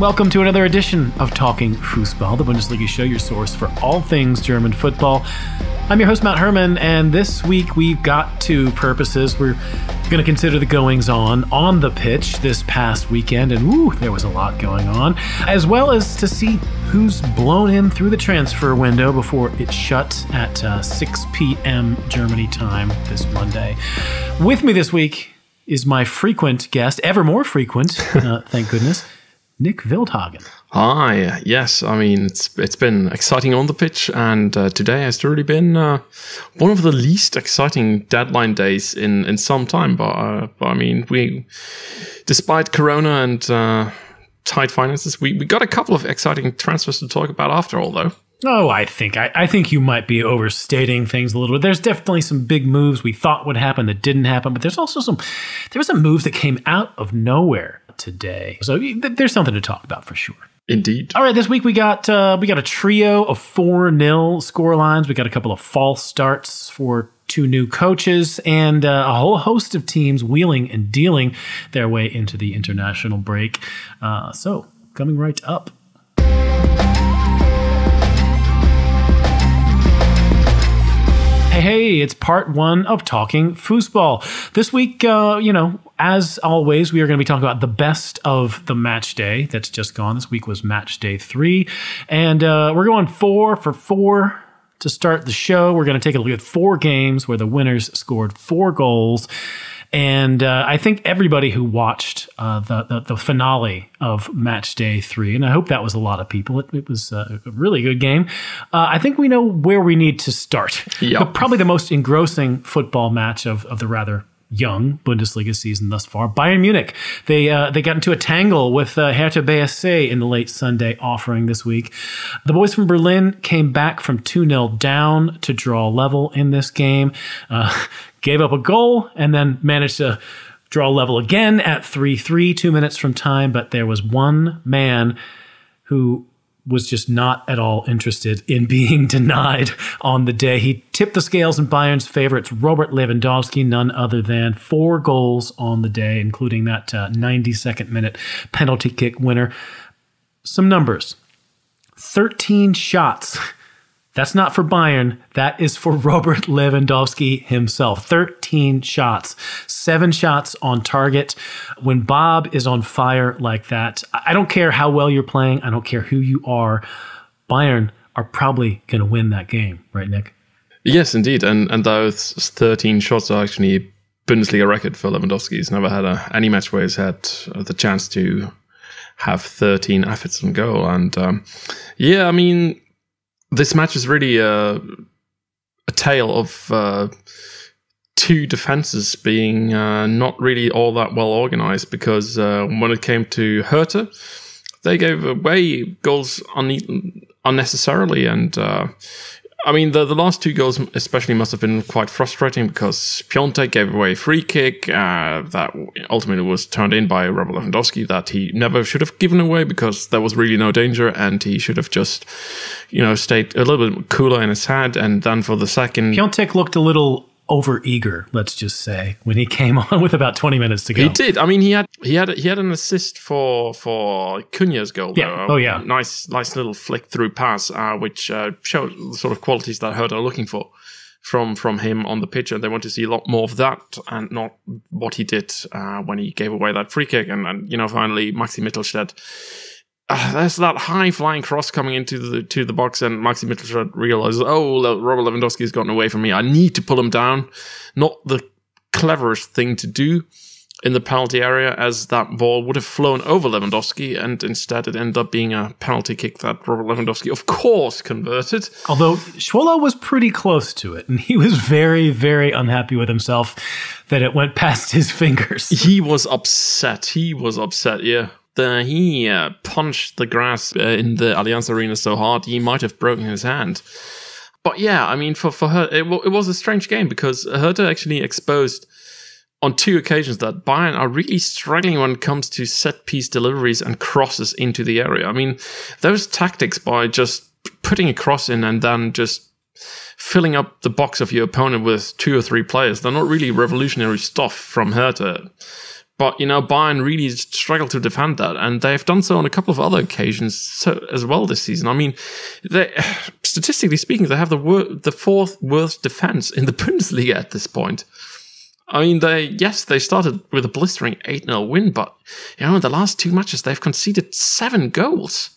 Welcome to another edition of Talking Fußball, the Bundesliga show, your source for all things German football. I'm your host, Matt Herman, and this week we've got two purposes. We're going to consider the goings on on the pitch this past weekend, and there was a lot going on, as well as to see who's blown in through the transfer window before it shuts at uh, 6 p.m. Germany time this Monday. With me this week is my frequent guest, ever more frequent, uh, thank goodness, Nick Wildhagen. Hi, yes. I mean, it's it's been exciting on the pitch, and uh, today has really been uh, one of the least exciting deadline days in, in some time. But, uh, but I mean, we, despite Corona and uh, tight finances, we, we got a couple of exciting transfers to talk about after all, though. Oh, I think I, I think you might be overstating things a little bit. There's definitely some big moves we thought would happen that didn't happen, but there's also some there was some moves that came out of nowhere today. So there's something to talk about for sure. Indeed. All right, this week we got uh, we got a trio of four nil score lines. We got a couple of false starts for two new coaches and uh, a whole host of teams wheeling and dealing their way into the international break. Uh, so coming right up. Hey, it's part one of Talking Fußball. This week, uh, you know, as always, we are going to be talking about the best of the match day that's just gone. This week was match day three. And uh, we're going four for four to start the show. We're going to take a look at four games where the winners scored four goals. And uh, I think everybody who watched uh, the, the, the finale of Match Day Three, and I hope that was a lot of people. It, it was a really good game. Uh, I think we know where we need to start. Yep. The- probably the most engrossing football match of, of the rather young Bundesliga season thus far. Bayern Munich, they uh, they got into a tangle with uh, Hertha BSC in the late Sunday offering this week. The boys from Berlin came back from 2 0 down to draw level in this game, uh, gave up a goal, and then managed to draw level again at 3 3, two minutes from time. But there was one man who was just not at all interested in being denied on the day. He tipped the scales in Bayern's favor. It's Robert Lewandowski, none other than four goals on the day, including that uh, 92nd minute penalty kick winner. Some numbers 13 shots. That's not for Bayern. That is for Robert Lewandowski himself. 13 shots, seven shots on target. When Bob is on fire like that, I don't care how well you're playing. I don't care who you are. Bayern are probably going to win that game, right, Nick? Yes, indeed. And and those 13 shots are actually Bundesliga record for Lewandowski. He's never had a, any match where he's had the chance to have 13 efforts on goal. And um, yeah, I mean, this match is really a, a tale of uh, two defenses being uh, not really all that well organized because uh, when it came to Hertha, they gave away goals un- unnecessarily. And uh, I mean, the, the last two goals especially must have been quite frustrating because Piątek gave away a free kick uh, that ultimately was turned in by Robert Lewandowski that he never should have given away because there was really no danger and he should have just, you know, stayed a little bit cooler in his head. And then for the second. Piątek looked a little over eager, let's just say, when he came on with about 20 minutes to go. He did. I mean, he had he had he had an assist for for Cunha's goal. Yeah. Though. Oh, yeah. Nice nice little flick through pass, uh, which uh, showed the sort of qualities that Hertha are looking for from from him on the pitch, and they want to see a lot more of that, and not what he did uh, when he gave away that free kick, and, and you know finally Maxi Mittelstädt. Uh, there's that high flying cross coming into the to the box, and Maxi Mittelstädt realizes, oh, Robert Lewandowski has gotten away from me. I need to pull him down. Not the cleverest thing to do in the penalty area, as that ball would have flown over Lewandowski, and instead it ended up being a penalty kick that Robert Lewandowski, of course, converted. Although Schwolow was pretty close to it, and he was very, very unhappy with himself that it went past his fingers. He was upset. He was upset. Yeah. The, he uh, punched the grass uh, in the Allianz Arena so hard he might have broken his hand. But yeah, I mean, for for her, it, w- it was a strange game because Hertha actually exposed on two occasions that Bayern are really struggling when it comes to set piece deliveries and crosses into the area. I mean, those tactics by just putting a cross in and then just filling up the box of your opponent with two or three players, they're not really revolutionary stuff from Hertha. But you know, Bayern really struggled to defend that, and they've done so on a couple of other occasions so, as well this season. I mean, they, statistically speaking, they have the wor- the fourth worst defense in the Bundesliga at this point. I mean, they yes, they started with a blistering eight 0 win, but you know, in the last two matches, they've conceded seven goals.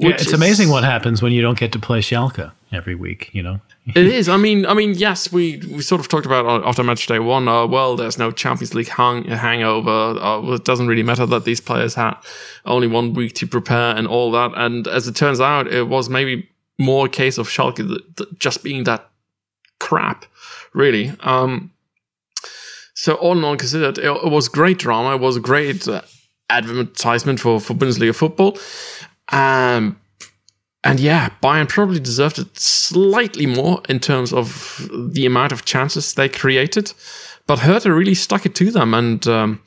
Yeah, it's is, amazing what happens when you don't get to play Schalke every week. You know, it is. I mean, I mean, yes, we we sort of talked about after match day one. Uh, well, there's no Champions League hang, hangover. Uh, it doesn't really matter that these players had only one week to prepare and all that. And as it turns out, it was maybe more a case of Schalke just being that crap, really. Um, so all in all considered, it, it, was great drama. It was a great uh, advertisement for for Bundesliga football. Um, and yeah, Bayern probably deserved it slightly more in terms of the amount of chances they created, but Hertha really stuck it to them. And um,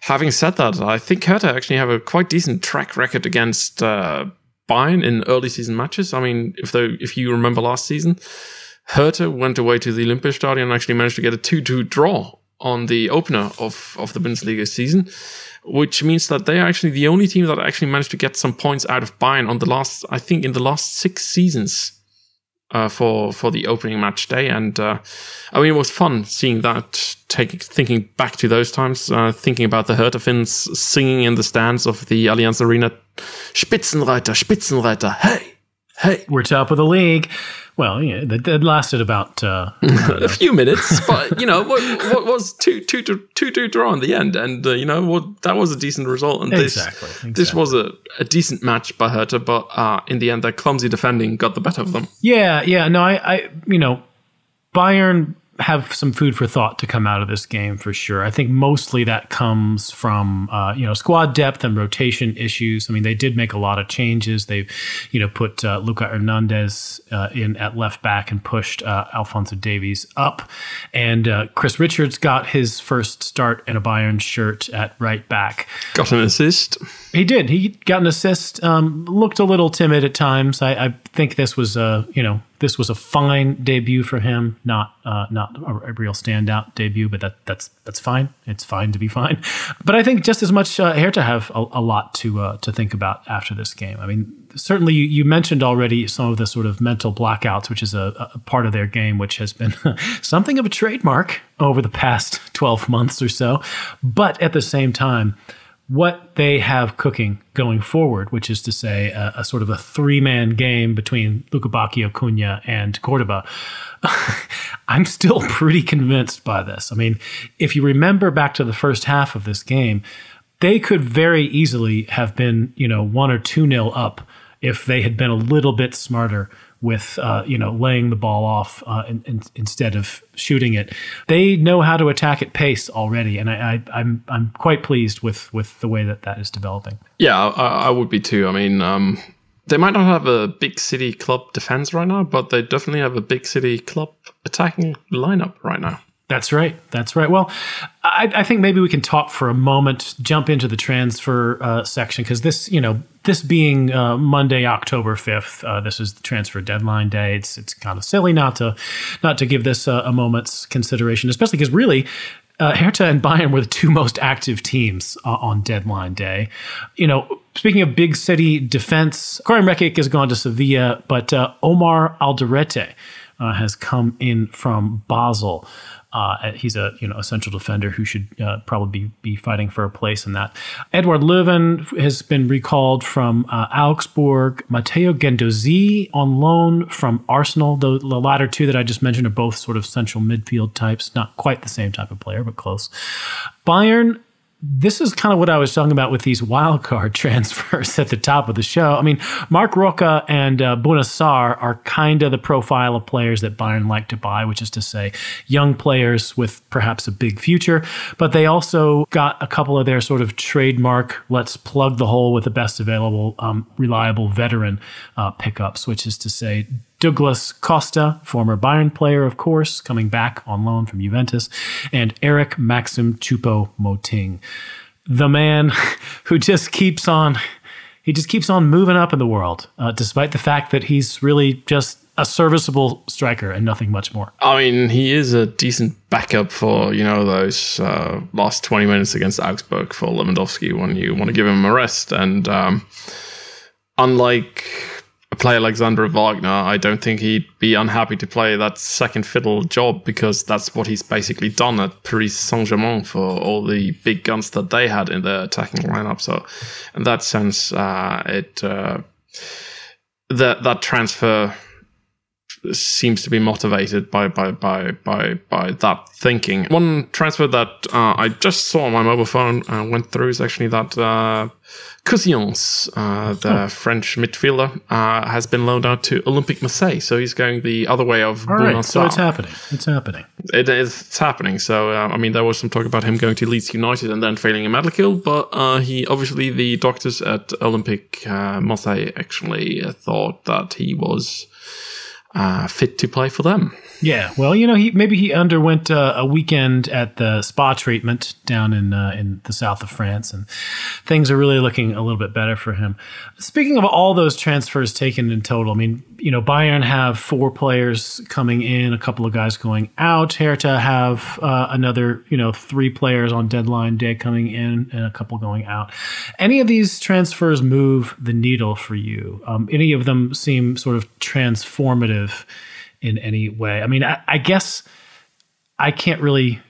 having said that, I think Hertha actually have a quite decent track record against uh, Bayern in early season matches. I mean, if they, if you remember last season, Hertha went away to the Olympiastadion and actually managed to get a 2-2 draw on the opener of, of the Bundesliga season which means that they are actually the only team that actually managed to get some points out of Bayern on the last, I think, in the last six seasons. Uh, for for the opening match day, and uh, I mean it was fun seeing that. Taking thinking back to those times, uh, thinking about the Hertha singing in the stands of the Allianz Arena, Spitzenreiter, Spitzenreiter, hey, hey, we're top of the league. Well, yeah, that, that lasted about uh, a few minutes, but you know what, what was two two two two two draw in the end, and uh, you know what that was a decent result. And this exactly, exactly. this was a, a decent match by Hertha, but uh, in the end, their clumsy defending got the better of them. Yeah, yeah, no, I, I you know, Bayern have some food for thought to come out of this game for sure. I think mostly that comes from uh, you know squad depth and rotation issues. I mean, they did make a lot of changes. They've you know put uh, Luca Hernandez uh, in at left back and pushed uh, Alphonso Davies up, and uh, Chris Richards got his first start in a Bayern shirt at right back. Got an assist. He did. He got an assist. Um, looked a little timid at times. I, I think this was a you know this was a fine debut for him, not uh, not a, a, real standout debut, but that that's that's fine. It's fine to be fine. But I think just as much uh, Hertha have a, a lot to uh, to think about after this game. I mean, certainly you, you, mentioned already some of the sort of mental blackouts, which is a, a part of their game, which has been something of a trademark over the past twelve months or so. But at the same time what they have cooking going forward, which is to say, a, a sort of a three man game between Lukebakio, Cunha, and Cordoba. I'm still pretty convinced by this. I mean, if you remember back to the first half of this game, they could very easily have been, you know, one or two nil up if they had been a little bit smarter with uh, you know laying the ball off uh, in, in, instead of shooting it. They know how to attack at pace already, and I, am I'm, I'm quite pleased with with the way that that is developing. Yeah, I, I would be too. I mean. Um, they might not have a big city club defense right now, but they definitely have a big city club attacking lineup right now. That's right. That's right. Well, I, I, think maybe we can talk for a moment, jump into the transfer uh, section because this, you know, this being uh, Monday, October fifth, uh, this is the transfer deadline day. It's it's kind of silly not to not to give this a moment's consideration, especially because really. Uh, Hertha and Bayern were the two most active teams uh, on deadline day. You know, speaking of big city defense, Karim Rekik has gone to Sevilla, but uh, Omar Alderete has come in from Basel. Uh, he's a you know a central defender who should uh, probably be, fighting for a place in that. Eduard Löwen has been recalled from uh, Augsburg. Matteo Guendouzi on loan from Arsenal. The, the latter two that I just mentioned are both sort of central midfield types, not quite the same type of player, but close. Bayern this is kind of what I was talking about with these wild card transfers at the top of the show. I mean, Marc Roca and uh, Bouna Sarr are kind of the profile of players that Bayern like to buy, which is to say, young players with perhaps a big future. But they also got a couple of their sort of trademark, let's plug the hole with the best available, um, reliable veteran uh, pickups, which is to say, Douglas Costa, former Bayern player, of course, coming back on loan from Juventus, and Eric Maxim Choupo Moting, the man who just keeps on, he just keeps on moving up in the world, uh, despite the fact that he's really just a serviceable striker and nothing much more. I mean, he is a decent backup for you know those uh, last twenty minutes against Augsburg for Lewandowski when you want to give him a rest. And um, unlike a player like Sandro Wagner, I don't think he'd be unhappy to play that second fiddle job because that's what he's basically done at Paris Saint Germain for all the big guns that they had in their attacking lineup. So, in that sense, uh, it uh, that that transfer seems to be motivated by by by by by that thinking. One transfer that uh, I just saw on my mobile phone and went through is actually that uh, Cuisance, uh, the oh. French midfielder, uh, has been loaned out to Olympique Marseille. So he's going the other way of All right, So it's happening. It's happening. It is it's happening. So uh, I mean, there was some talk about him going to Leeds United and then failing a kill, but uh, he obviously the doctors at Olympique Marseille actually thought that he was uh, fit to play for them. Yeah, well, you know, he maybe he underwent uh, a weekend at the spa treatment down in uh, in the south of France, and things are really looking a little bit better for him. Speaking of all those transfers taken in total, I mean, you know, Bayern have four players coming in, a couple of guys going out. Hertha have uh, another, you know, three players on deadline day coming in, and a couple going out. Any of these transfers move the needle for you? Um, any of them seem sort of transformative? In any way. I mean, I, I guess I can't really.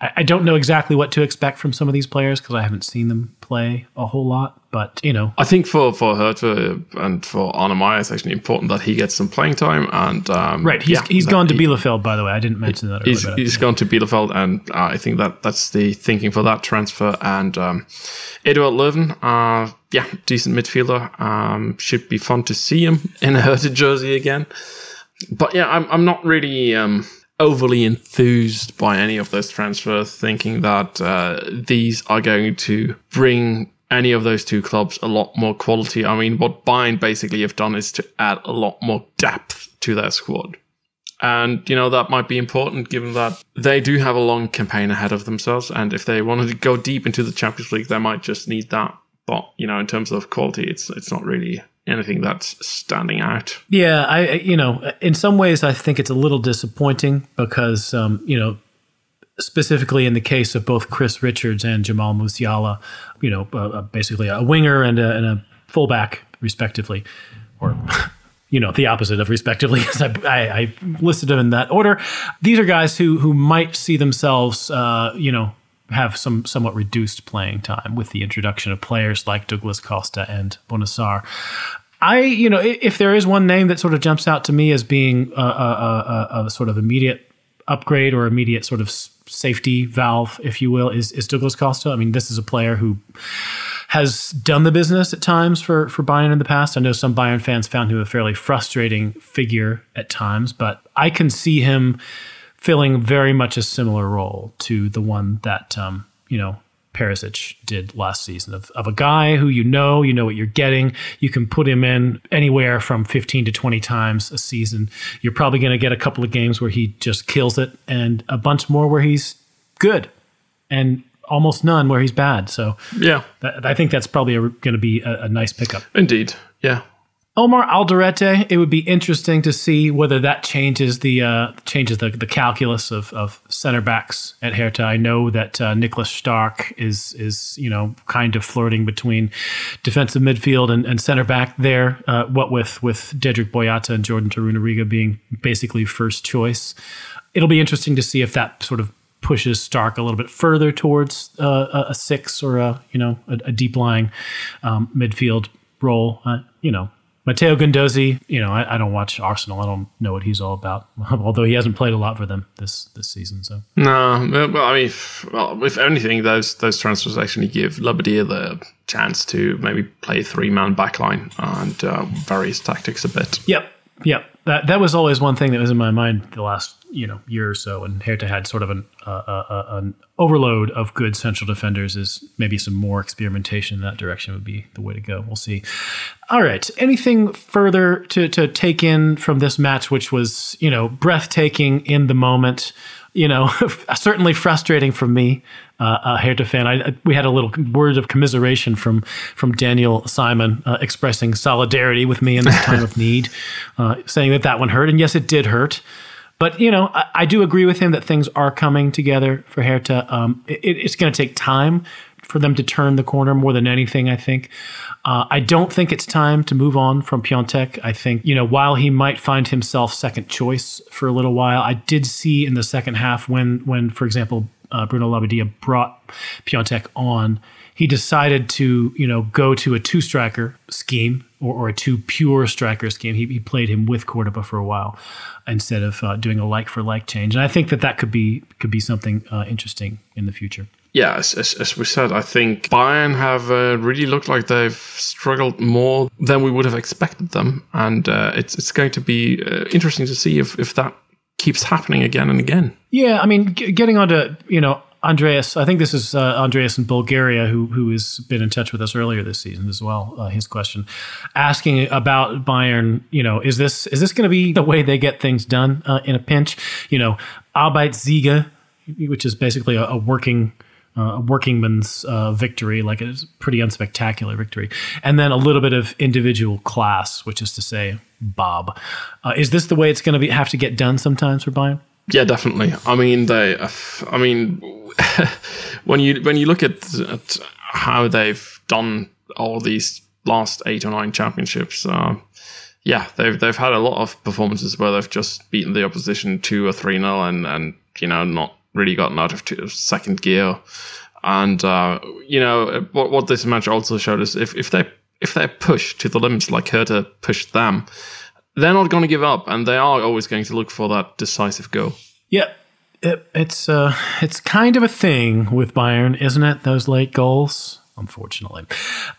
I, I, don't know exactly what to expect from some of these players because I haven't seen them play a whole lot. But you know, I think for for Hertha and for Maier, it's actually important that he gets some playing time. And um, right, he's yeah, he's gone to Bielefeld, by the way. I didn't mention that. Earlier, he's, he's gone to Bielefeld, and uh, I think that that's the thinking for that transfer. And um, Eduard Löwen, uh, yeah, decent midfielder. Um, should be fun to see him in a Hertha jersey again but yeah, I'm I'm not really um, overly enthused by any of those transfers, thinking that uh, these are going to bring any of those two clubs a lot more quality. I mean, what Bayern basically have done is to add a lot more depth to their squad. And, you know, that might be important given that they do have a long campaign ahead of themselves. And if they wanted to go deep into the Champions League, they might just need that. But, you know, in terms of quality, it's, it's not really anything that's standing out. Yeah, I you know, in some ways I think it's a little disappointing because um, you know, specifically in the case of both Chris Richards and Jamal Musiala, you know, uh, uh, basically a winger and a, and a fullback respectively, or you know the opposite of respectively as I, I, I, listed them in that order these are guys who who might see themselves uh, you know have some somewhat reduced playing time with the introduction of players like Douglas Costa and Bouna Sarr. I, you know, if there is one name that sort of jumps out to me as being a, a, a, a sort of immediate upgrade or immediate sort of safety valve, if you will, is, is Douglas Costa. I mean, this is a player who has done the business at times for for Bayern in the past. I know some Bayern fans found him a fairly frustrating figure at times, but I can see him filling very much a similar role to the one that um, you know Perisic did last season of, of a guy who you know, you know what you're getting. You can put him in anywhere from 15 to 20 times a season. You're probably going to get a couple of games where he just kills it and a bunch more where he's good and almost none where he's bad. So, yeah, that, I think that's probably going to be a, a nice pickup. Indeed. Yeah. Omar Alderete, it would be interesting to see whether that changes the uh, changes the, the calculus of, of center backs at Hertha. I know that uh, Niklas Stark is is you know kind of flirting between defensive midfield and, and center back there. Uh, what with with Dedryck Boyata and Jordan Torunarigha being basically first choice. It'll be interesting to see if that sort of pushes Stark a little bit further towards uh, a six or a you know a, a deep lying um, midfield role. Uh, you know Matteo Guendouzi, you know, I, I, don't watch Arsenal. I don't know what he's all about. Although he hasn't played a lot for them this this season. So no, well, I mean, well, if anything, those those transfers actually give Labbadia the chance to maybe play three man backline and uh, various tactics a bit. Yep, yep. That that was always one thing that was in my mind the last you know year or so, and Hertha had sort of an uh, uh, uh, an overload of good central defenders. Is maybe some more experimentation in that direction would be the way to go. We'll see. All right, anything further to to take in from this match, which was you know breathtaking in the moment. You know, certainly frustrating for me uh, a Hertha fan. I, we had a little word of commiseration from from Daniel Simon uh, expressing solidarity with me in this time of need, uh, saying that that one hurt, and yes, it did hurt. But you know, I, I do agree with him that things are coming together for Hertha. Um, it, it's going to take time for them to turn the corner more than anything. I think. Uh, I don't think it's time to move on from Piątek. I think you know while he might find himself second choice for a little while, I did see in the second half when when for example uh, Bruno Labbadia brought Piątek on, he decided to you know go to a two striker scheme or, or a two pure striker scheme. He, he played him with Cordoba for a while instead of uh, doing a like for like change, and I think that that could be could be something uh, interesting in the future. Yeah, as, as, as, we said, I think Bayern have uh, really looked like they've struggled more than we would have expected them, and uh, it's it's going to be uh, interesting to see if if that keeps happening again and again. Yeah, I mean, g- getting onto you know Andreas, I think this is uh, Andreas in Bulgaria who who has been in touch with us earlier this season as well. Uh, his question, asking about Bayern, you know, is this is this going to be the way they get things done uh, in a pinch? You know, Arbeitssiege, which is basically a, a working uh, workingman's uh, victory, like a pretty unspectacular victory, and then a little bit of individual class, which is to say, Bob. Uh, is this the way it's going to have to get done sometimes for Bayern? Yeah, definitely. I mean, they. I mean, when you when you look at, at how they've done all these last eight or nine championships, uh, yeah, they've they've had a lot of performances where they've just beaten the opposition two or three nil, and and you know not really gotten out of second gear. And uh, you know what what this match also showed is if if they if they push to the limits like Hertha pushed them, they're not going to give up, and they are always going to look for that decisive goal. Yeah, it, it's uh, it's kind of a thing with Bayern, isn't it? Those late goals unfortunately.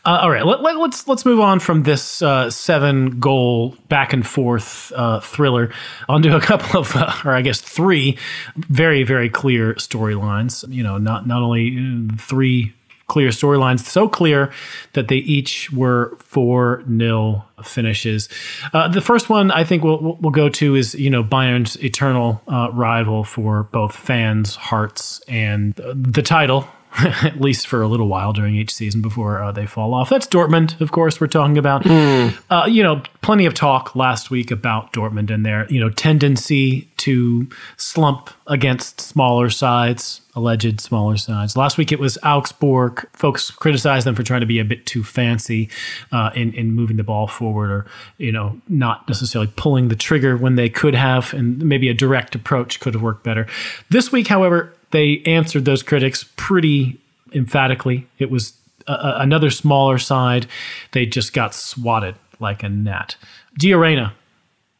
Uh, all right, let, let, let's let's move on from this uh, seven goal back and forth uh, thriller onto a couple of, uh, or I guess three, very very clear storylines. You know, not not only uh, three clear storylines, so clear that they each were 4 nil finishes. Uh, the first one I think we'll, we'll go to is, you know, Bayern's eternal uh, rival for both fans' hearts and the title, at least for a little while during each season before uh, they fall off. That's Dortmund, of course, we're talking about. Mm. Uh, you know, plenty of talk last week about Dortmund and their, you know, tendency to slump against smaller sides, alleged smaller sides. Last week it was Augsburg. Folks criticized them for trying to be a bit too fancy uh, in, in moving the ball forward or, you know, not necessarily pulling the trigger when they could have, and maybe a direct approach could have worked better. This week, however, they answered those critics pretty emphatically. It was a, another smaller side. They just got swatted like a gnat. Gio Reyna,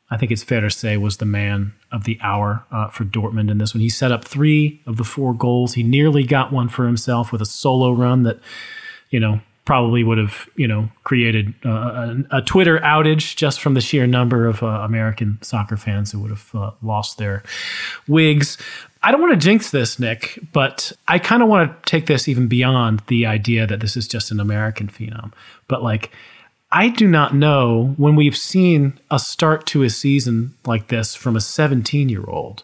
I think it's fair to say, was the man of the hour uh, for Dortmund in this one. He set up three of the four goals. He nearly got one for himself with a solo run that, you know, probably would have, you know, created uh, a, a, Twitter outage just from the sheer number of uh, American soccer fans who would have uh, lost their wigs. I don't want to jinx this, Nick, but I kind of want to take this even beyond the idea that this is just an American phenom. But like, I do not know when we've seen a start to a season like this from a 17 year old.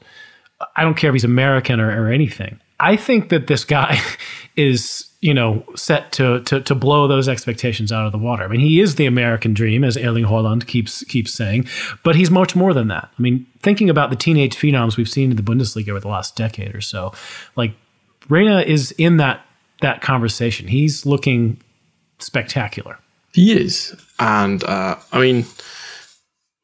I don't care if he's American or, or anything. I think that this guy is you know, set to, to to blow those expectations out of the water. I mean, he is the American dream, as Erling Haaland keeps keeps saying, but he's much more than that. I mean, thinking about the teenage phenoms we've seen in the Bundesliga over the last decade or so, like Reyna is in that that conversation. He's looking spectacular. He is, and uh, I mean,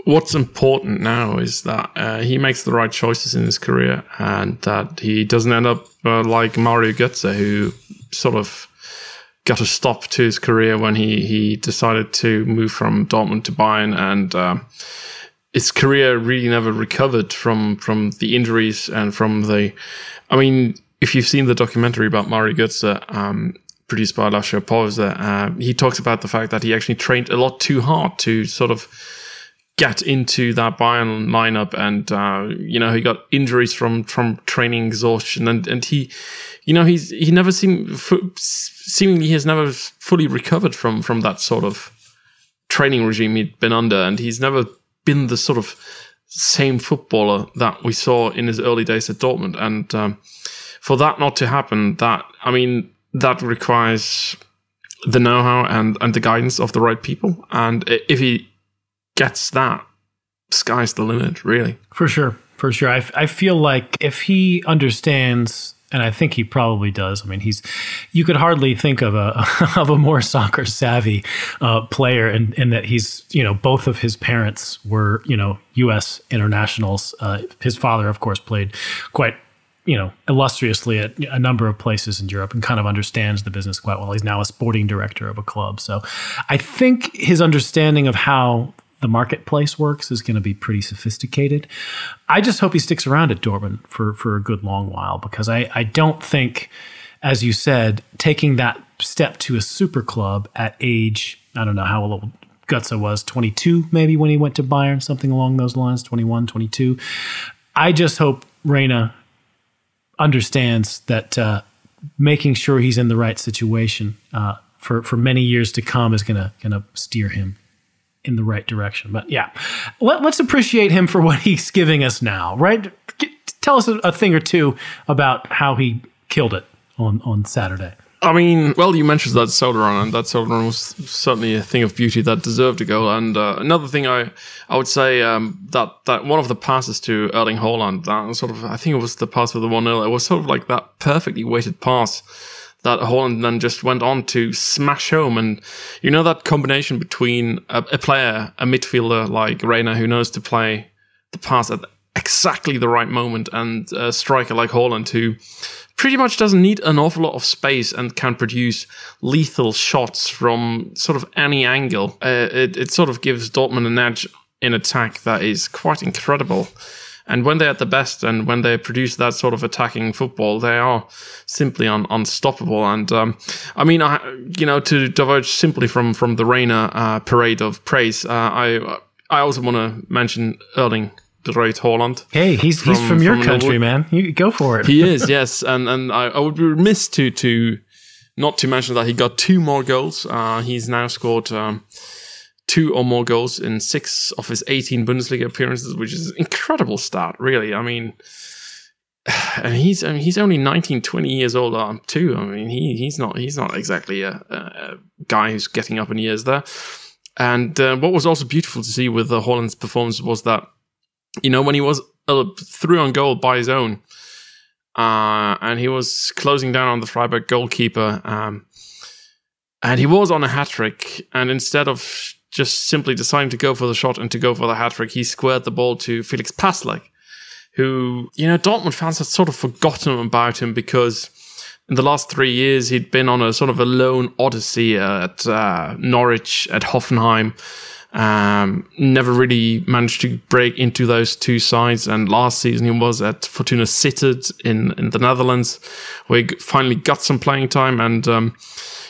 what's important now is that uh, he makes the right choices in his career, and that he doesn't end up uh, like Mario Götze, who sort of got a stop to his career when he he decided to move from Dortmund to Bayern, and uh, his career really never recovered from from the injuries and from the. I mean, if you've seen the documentary about Mario Götze, um, produced by Lascia Porza, uh, he talks about the fact that he actually trained a lot too hard to sort of get into that Bayern lineup, and uh, you know he got injuries from from training exhaustion, and and he, you know, he's he never seemed seemingly he has never fully recovered from from that sort of training regime he'd been under, and he's never been the sort of same footballer that we saw in his early days at Dortmund, and. Um, for that not to happen, that I mean, that requires the know-how and and the guidance of the right people. And if he gets that, sky's the limit, really. For sure, for sure. I, I feel like if he understands and I think he probably does. I mean, he's you could hardly think of a of a more soccer savvy uh, player, and, in that he's you know both of his parents were you know U.S. internationals. Uh, his father, of course, played quite you know illustriously at a number of places in Europe and kind of understands the business quite well. He's now a sporting director of a club, so I think his understanding of how the marketplace works is going to be pretty sophisticated. I just hope he sticks around at Dortmund for for a good long while because I I don't think, as you said, taking that step to a super club at age I don't know how old Götze was 22 maybe when he went to Bayern something along those lines 21 22 I just hope Reyna understands that uh, making sure he's in the right situation uh, for for many years to come is gonna gonna steer him in the right direction. But yeah, Let, us appreciate him for what he's giving us now, right? Tell us a, a, thing or two about how he killed it on, on Saturday. I mean, well, you mentioned that run, and that run was certainly a thing of beauty that deserved a goal. And uh, another thing, I I would say um, that that one of the passes to Erling Haaland, that sort of, I think it was the pass for the one 0 It was sort of like that perfectly weighted pass that Haaland then just went on to smash home. And you know that combination between a, a player, a midfielder like Reyna, who knows to play the pass at exactly the right moment, and a striker like Haaland, who pretty much doesn't need an awful lot of space and can produce lethal shots from sort of any angle. Uh, it, it sort of gives Dortmund an edge in attack that is quite incredible. And when they're at the best and when they produce that sort of attacking football, they are simply un- unstoppable. And um, I mean, I, you know, to diverge simply from from the Reyna uh, parade of praise, uh, I I also want to mention Erling Right Haaland. Hey, he's from, he's from your from country, man. You go for it. he is, yes, and and I, I, would be remiss to to not to mention that he got two more goals. Uh, he's now scored um, two or more goals in six of his 18 Bundesliga appearances, which is an incredible stat, really. I mean, and he's I mean, he's only 19, 20 years old um, too. I mean, he he's not he's not exactly a, a guy who's getting up in years there. And uh, what was also beautiful to see with the Haaland's performance was that, you know, when he was uh, through on goal by his own, uh, and he was closing down on the Freiburg goalkeeper, um, and he was on a hat trick, and instead of just simply deciding to go for the shot and to go for the hat trick, he squared the ball to Felix Passlack, who, you know, Dortmund fans had sort of forgotten about him because in the last three years he'd been on a sort of a lone odyssey at uh, Norwich, at Hoffenheim. Um, never really managed to break into those two sides. And last season he was at Fortuna Sittard in, in the Netherlands, where he finally got some playing time. And um,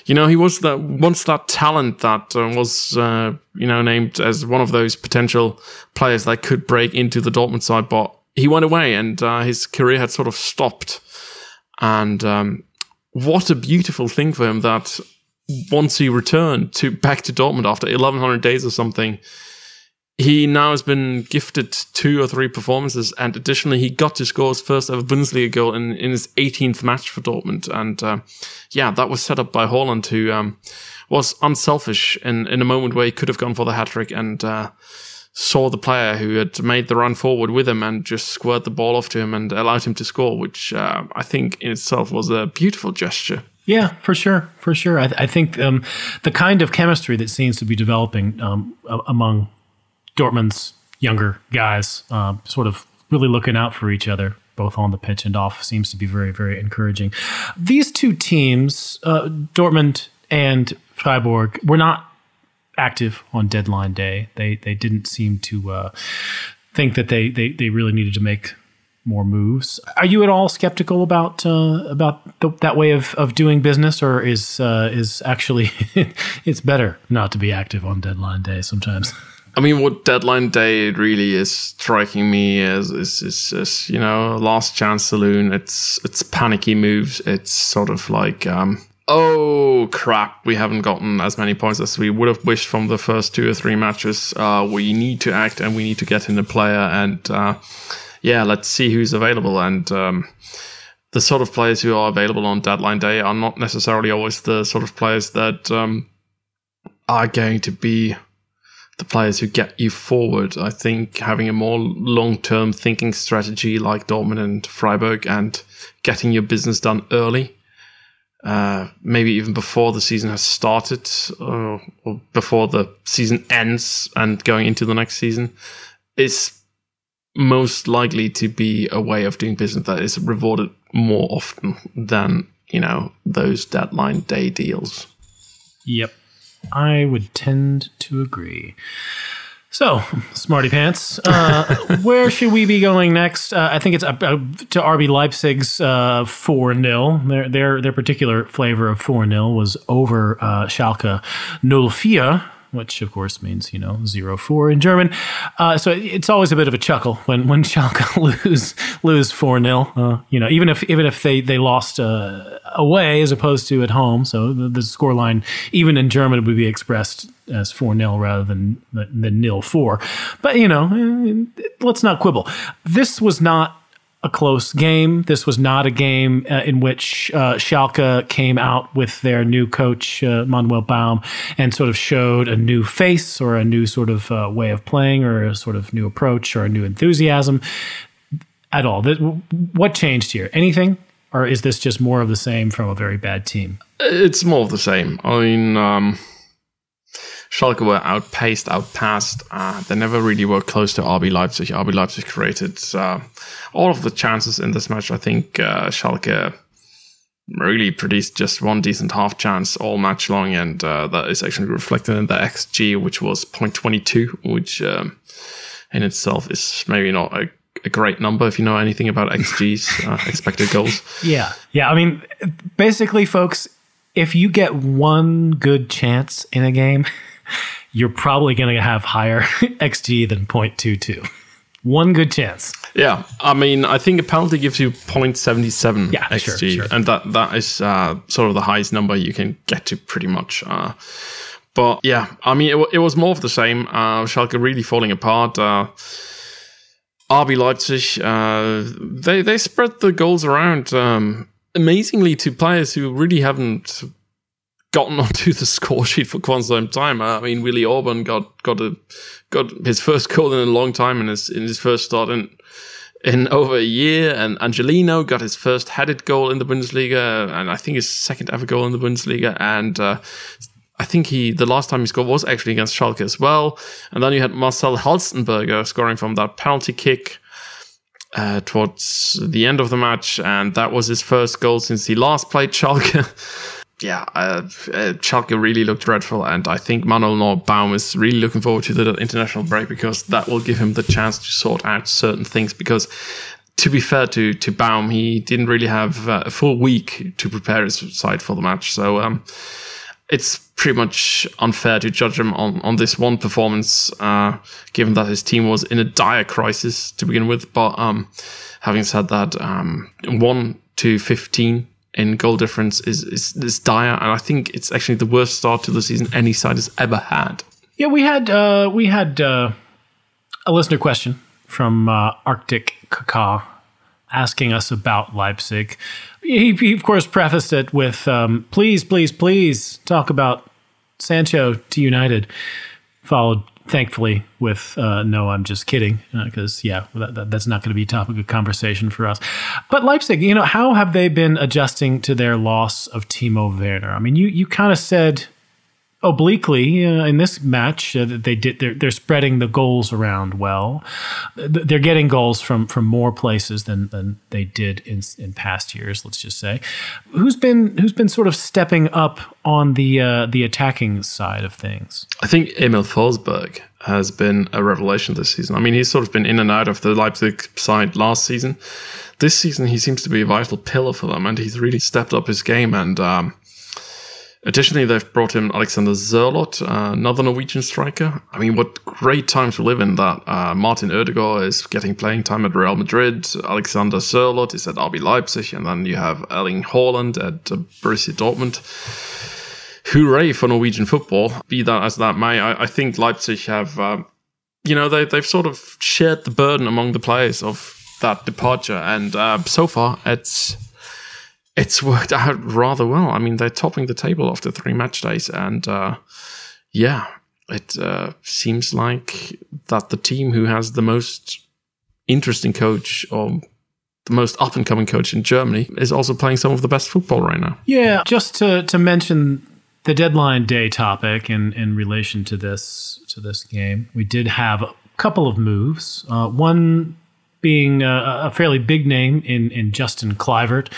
you know, he was that once that talent that uh, was, uh, you know, named as one of those potential players that could break into the Dortmund side, but he went away and uh, his career had sort of stopped. And um, what a beautiful thing for him that once he returned to back to Dortmund after 1100 days or something, he now has been gifted two or three performances, and additionally, he got to score his first ever Bundesliga goal in, in his 18th match for Dortmund. And uh, yeah, that was set up by Haaland, who um, was unselfish in, in a moment where he could have gone for the hat trick and uh, saw the player who had made the run forward with him and just squared the ball off to him and allowed him to score, which uh, I think in itself was a beautiful gesture. Yeah, for sure, for sure. I, th- I think um, the kind of chemistry that seems to be developing um, among Dortmund's younger guys, uh, sort of really looking out for each other, both on the pitch and off, seems to be very, very encouraging. These two teams, uh, Dortmund and Freiburg, were not active on deadline day. They they didn't seem to uh, think that they, they they really needed to make more moves. Are you at all skeptical about uh, about the, that way of, of doing business, or is uh, is actually it's better not to be active on deadline day sometimes? I mean, what deadline day really is striking me as is, is, is, you know last chance saloon. It's it's panicky moves. It's sort of like um, oh crap, we haven't gotten as many points as we would have wished from the first two or three matches. Uh, we need to act and we need to get in the player and uh, yeah, let's see who's available. And um, the sort of players who are available on deadline day are not necessarily always the sort of players that um, are going to be the players who get you forward. I think having a more long term thinking strategy like Dortmund and Freiburg and getting your business done early, uh, maybe even before the season has started uh, or before the season ends and going into the next season, is most likely to be a way of doing business that is rewarded more often than, you know, those deadline day deals. Yep. I would tend to agree. So, Smarty Pants, uh, where should we be going next? Uh, I think it's uh, uh to RB Leipzig's uh, 4 0. Their, their, their particular flavor of 4 0 was over uh, Schalke 04 which of course means you know zero four in German. Uh, so it's always a bit of a chuckle when when Schalke lose lose four 0 uh, You know, even if even if they they lost uh, away as opposed to at home, so the, the score line even in German would be expressed as four 0 rather than than nil four. But you know, let's not quibble. This was not a close game. This was not a game uh, in which uh, Schalke came out with their new coach, uh, Manuel Baum, and sort of showed a new face or a new sort of uh, way of playing or a sort of new approach or a new enthusiasm at all. What changed here? Anything? Or is this just more of the same from a very bad team? It's more of the same. I mean, um, Schalke were outpaced, outpassed. Uh, they never really were close to RB Leipzig. RB Leipzig created uh, all of the chances in this match. I think uh, Schalke really produced just one decent half chance all match long, and uh, that is actually reflected in the XG, which was 0.22, which um, in itself is maybe not a, a, great number if you know anything about XGs, uh, expected goals. Yeah, yeah. I mean, basically, folks, if you get one good chance in a game. you're probably going to have higher XG than 0.22. One good chance. Yeah, I mean, I think a penalty gives you 0.77 yeah, XG, sure, sure. and that that is uh, sort of the highest number you can get to, pretty much. Uh, but yeah, I mean, it, it, was more of the same. Uh, Schalke really falling apart. Uh, RB Leipzig, uh, they they spread the goals around um, amazingly to players who really haven't gotten onto the score sheet for quite some time. I mean, Willi Orban got got a got his first goal in a long time in his in his first start in in over a year, and Angelino got his first headed goal in the Bundesliga, and I think his second ever goal in the Bundesliga, and. Uh, I think he the last time he scored was actually against Schalke as well, and then you had Marcel Halstenberger scoring from that penalty kick uh, towards the end of the match, and that was his first goal since he last played Schalke. yeah, uh, uh, Schalke really looked dreadful, and I think Manuel Baum is really looking forward to the international break because that will give him the chance to sort out certain things. Because, to be fair to to Baum, he didn't really have uh, a full week to prepare his side for the match, so um, it's pretty much unfair to judge him on on this one performance, uh, given that his team was in a dire crisis to begin with. But um, having said that, um, one to fifteen in goal difference is, is, is dire, and I think it's actually the worst start to the season any side has ever had. Yeah, we had uh, we had uh, a listener question from uh, Arctic Kaka asking us about Leipzig. He, he of course prefaced it with, um, "Please, please, please talk about Sancho to United." Followed thankfully with uh, no i'm just kidding because uh, yeah that, that, that's not going to be a topic of conversation for us but leipzig you know how have they been adjusting to their loss of timo werner i mean you, you kind of said obliquely uh, in this match uh, they did they're, they're spreading the goals around well. They're getting goals from from more places than than they did in in past years let's just say. Who's been who's been sort of stepping up on the uh, the attacking side of things? I think emil forsberg has been a revelation this season. I mean he's sort of been in and out of the leipzig side last season. This season he seems to be a vital pillar for them and he's really stepped up his game and um, Additionally, they've brought in Alexander Sørloth, uh, another Norwegian striker. I mean, what great time to live in that uh, Martin Ødegaard is getting playing time at Real Madrid, Alexander Sørloth is at RB Leipzig, and then you have Erling Haaland at uh, Borussia Dortmund. Hooray for Norwegian football. Be that as that may, I, I think Leipzig have, uh, you know, they, they've sort of shared the burden among the players of that departure. And uh, so far, it's it's worked out rather well. I mean, they're topping the table after three match days, and uh, yeah, it uh, seems like that the team who has the most interesting coach or the most up and coming coach in Germany is also playing some of the best football right now. Yeah, just to to mention the deadline day topic in in relation to this to this game, we did have a couple of moves. Uh, one being a, a, fairly big name in in Justin Kluivert,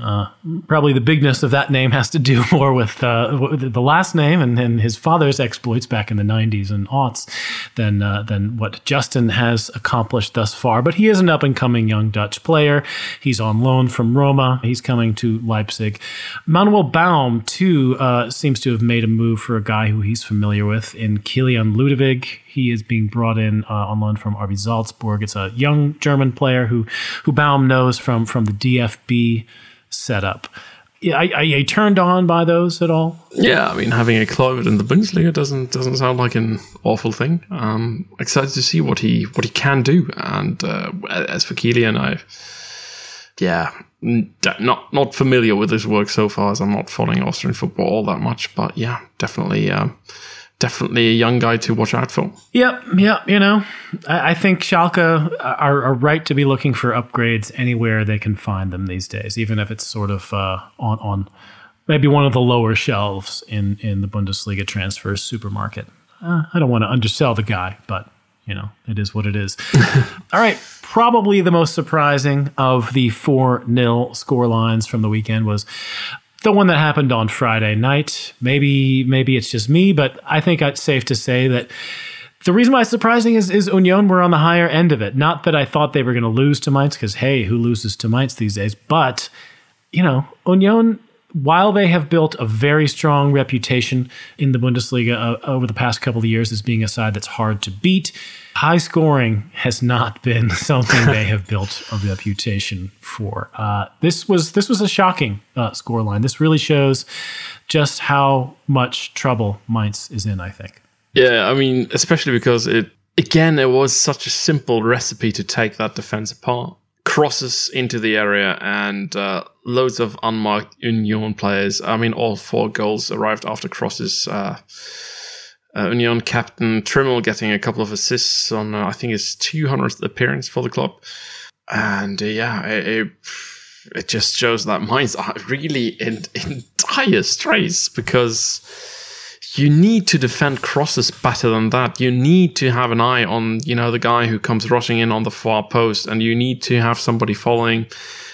uh, probably the bigness of that name has to do more with, uh, with the last name and, and, his father's exploits back in the 90s and aughts than, uh, than what Justin has accomplished thus far. But he is an up and coming young Dutch player. He's on loan from Roma. He's coming to Leipzig. Manuel Baum, too, uh, seems to have made a move for a guy who he's familiar with in Kilian Ludewig. He is being brought in uh, on loan from RB Salzburg. It's a young German player who, who Baum knows from, from the DFB setup. Are, are you turned on by those at all? Yeah, I mean, having a Kluivert in the Bundesliga doesn't doesn't sound like an awful thing. Um, excited to see what he what he can do. And uh, as for Kilian, I yeah, not not familiar with his work so far, as I'm not following Austrian football all that much. But yeah, definitely. Uh, definitely a young guy to watch out for. Yep, yep. You know, I, I think Schalke are, are, right to be looking for upgrades anywhere they can find them these days, even if it's sort of uh, on on maybe one of the lower shelves in in the Bundesliga transfer supermarket. Uh, I don't want to undersell the guy, but you know, it is what it is. All right. Probably the most surprising of the 4 0 score lines from the weekend was the one that happened on Friday night. Maybe maybe it's just me, but I think it's safe to say that the reason why it's surprising is is Union were on the higher end of it. Not that I thought they were going to lose to Mainz, because hey, who loses to Mainz these days? But you know, Union while they have built a very strong reputation in the Bundesliga uh, over the past couple of years as being a side that's hard to beat, high scoring has not been something they have built a reputation for. Uh, this was this was a shocking uh, scoreline. This really shows just how much trouble Mainz is in. I think. Yeah, I mean, especially because it again it was such a simple recipe to take that defense apart crosses into the area and uh, loads of unmarked Union players. I mean, all four goals arrived after crosses. Uh, uh, Union captain Trimmel getting a couple of assists on, uh, I think, his 200th appearance for the club. And uh, yeah, it, it, it, just shows that Mainz are really in, in dire straits because you need to defend crosses better than that. You need to have an eye on, you know, the guy who comes rushing in on the far post, and you need to have somebody following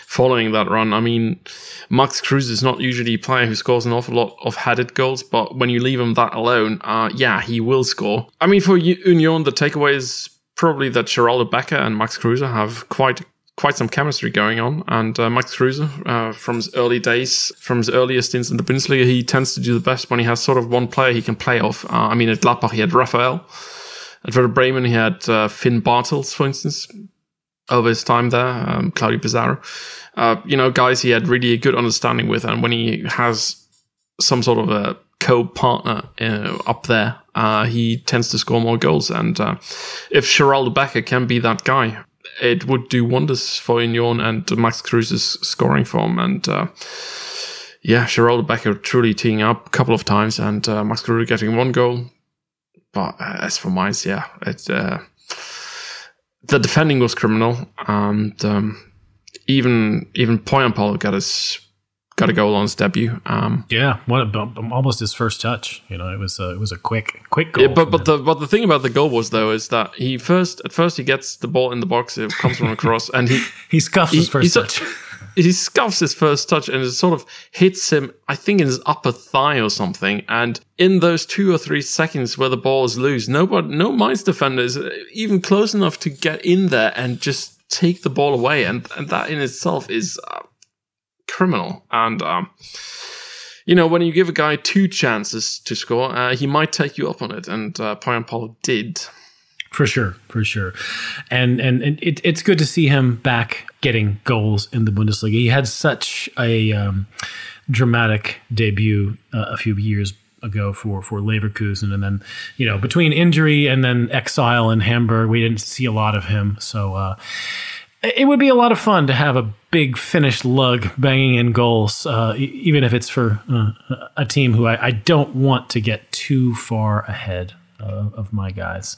following that run. I mean, Max Kruse is not usually a player who scores an awful lot of headed goals, but when you leave him that alone, uh, yeah, he will score. I mean, for Union, the takeaway is probably that Sheraldo Becker and Max Kruse have quite quite some chemistry going on. And uh, Max Kruse, uh, from his early days, from his earliest stints in the Bundesliga, he tends to do the best when he has sort of one player he can play off. Uh, I mean, at Gladbach, he had Raphael. At Werder Bremen, he had uh, Finn Bartels, for instance, over his time there, um, Claudio Pizarro. Uh, you know, guys he had really a good understanding with. And when he has some sort of a co-partner uh, up there, he tends to score more goals. And if Sheraldo Becker can be that guy, it would do wonders for Union and Max Kruse's scoring form. And uh, yeah, Sheraldo Becker truly teeing up a couple of times and uh, Max Cruz getting one goal. But uh, as for Mainz, yeah, it, uh, the defending was criminal. And um, even even Pohjanpalo got his got a goal on his debut. Um, yeah, what almost his first touch. You know, it was a, it was a quick quick goal. Yeah, but but the but the thing about the goal was though is that he first at first he gets the ball in the box, it comes from across, and he he scuffs he, his first touch. he scuffs his first touch and it sort of hits him, I think, in his upper thigh or something. And in those two or three seconds where the ball is loose, nobody, no Mainz defender is even close enough to get in there and just take the ball away. And, and that in itself is uh, criminal. And, um, you know, when you give a guy two chances to score, uh, he might take you up on it. And uh, Paul did. For sure, for sure, and and, and it, it's good to see him back getting goals in the Bundesliga. He had such a um, dramatic debut uh, a few years ago for for Leverkusen, and then you know between injury and then exile in Hamburg, we didn't see a lot of him. So uh, It would be a lot of fun to have a big Finnish lug banging in goals, uh, even if it's for uh, a team who I, I, don't want to get too far ahead uh, of my guys.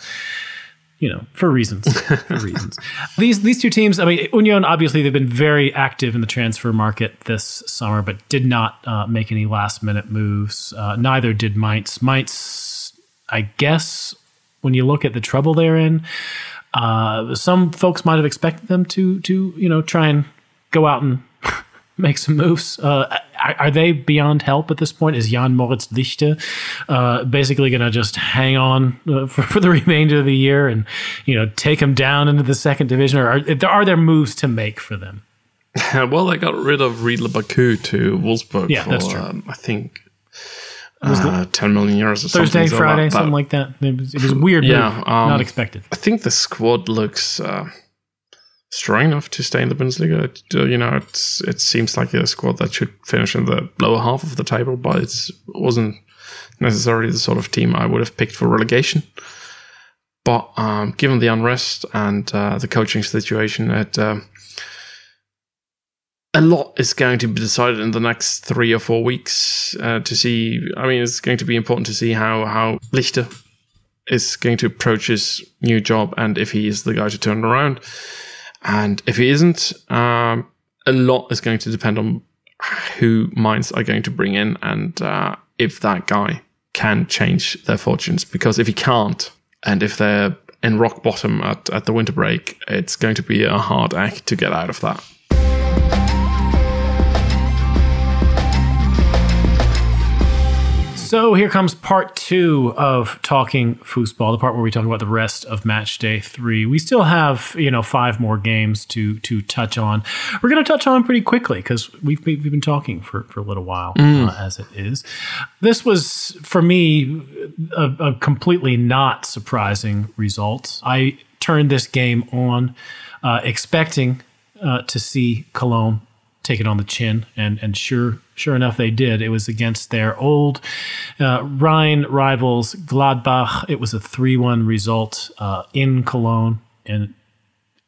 You know, for reasons. for reasons. These these two teams. I mean, Union obviously they've been very active in the transfer market this summer, but did not uh, make any last minute moves. Uh, neither did Mainz. Mainz, I guess, when you look at the trouble they're in. Uh, some folks might have expected them to to you know try and go out and make some moves. Uh, are, they beyond help at this point? Is Jan Moritz Lichte uh, basically going to just hang on uh, for, for, the remainder of the year and you know take them down into the second division, or are, are there moves to make for them? well, they got rid of Ridle Baku to Wolfsburg yeah, for, that's true. Um, I think uh, 10 million euros or Thursday, something. Friday, so something like that. It was, it was weird, yeah, um, not expected. I think the squad looks uh, strong enough to stay in the Bundesliga. You know, it's it seems like a squad that should finish in the lower half of the table, but it wasn't necessarily the sort of team I would have picked for relegation. But um, given the unrest and uh, the coaching situation, at uh, a lot is going to be decided in the next three or four weeks uh, to see. I mean, it's going to be important to see how how Lichte is going to approach his new job and if he is the guy to turn around. And if he isn't, um, a lot is going to depend on who Mainz are going to bring in and uh, if that guy can change their fortunes. Because if he can't, and if they're in rock bottom at, at the winter break, it's going to be a hard act to get out of that. So here comes part two of talking Fußball, the part where we talk about the rest of match day three. We still have, you know, five more games to to touch on. We're going to touch on pretty quickly because we've, we've been talking for, for a little while mm. uh, as it is. This was, for me, a, a completely not surprising result. I turned this game on uh, expecting uh, to see Cologne take it on the chin, and and sure sure enough they did. It was against their old uh, Rhine rivals Gladbach. It was a three one result uh, in Cologne, and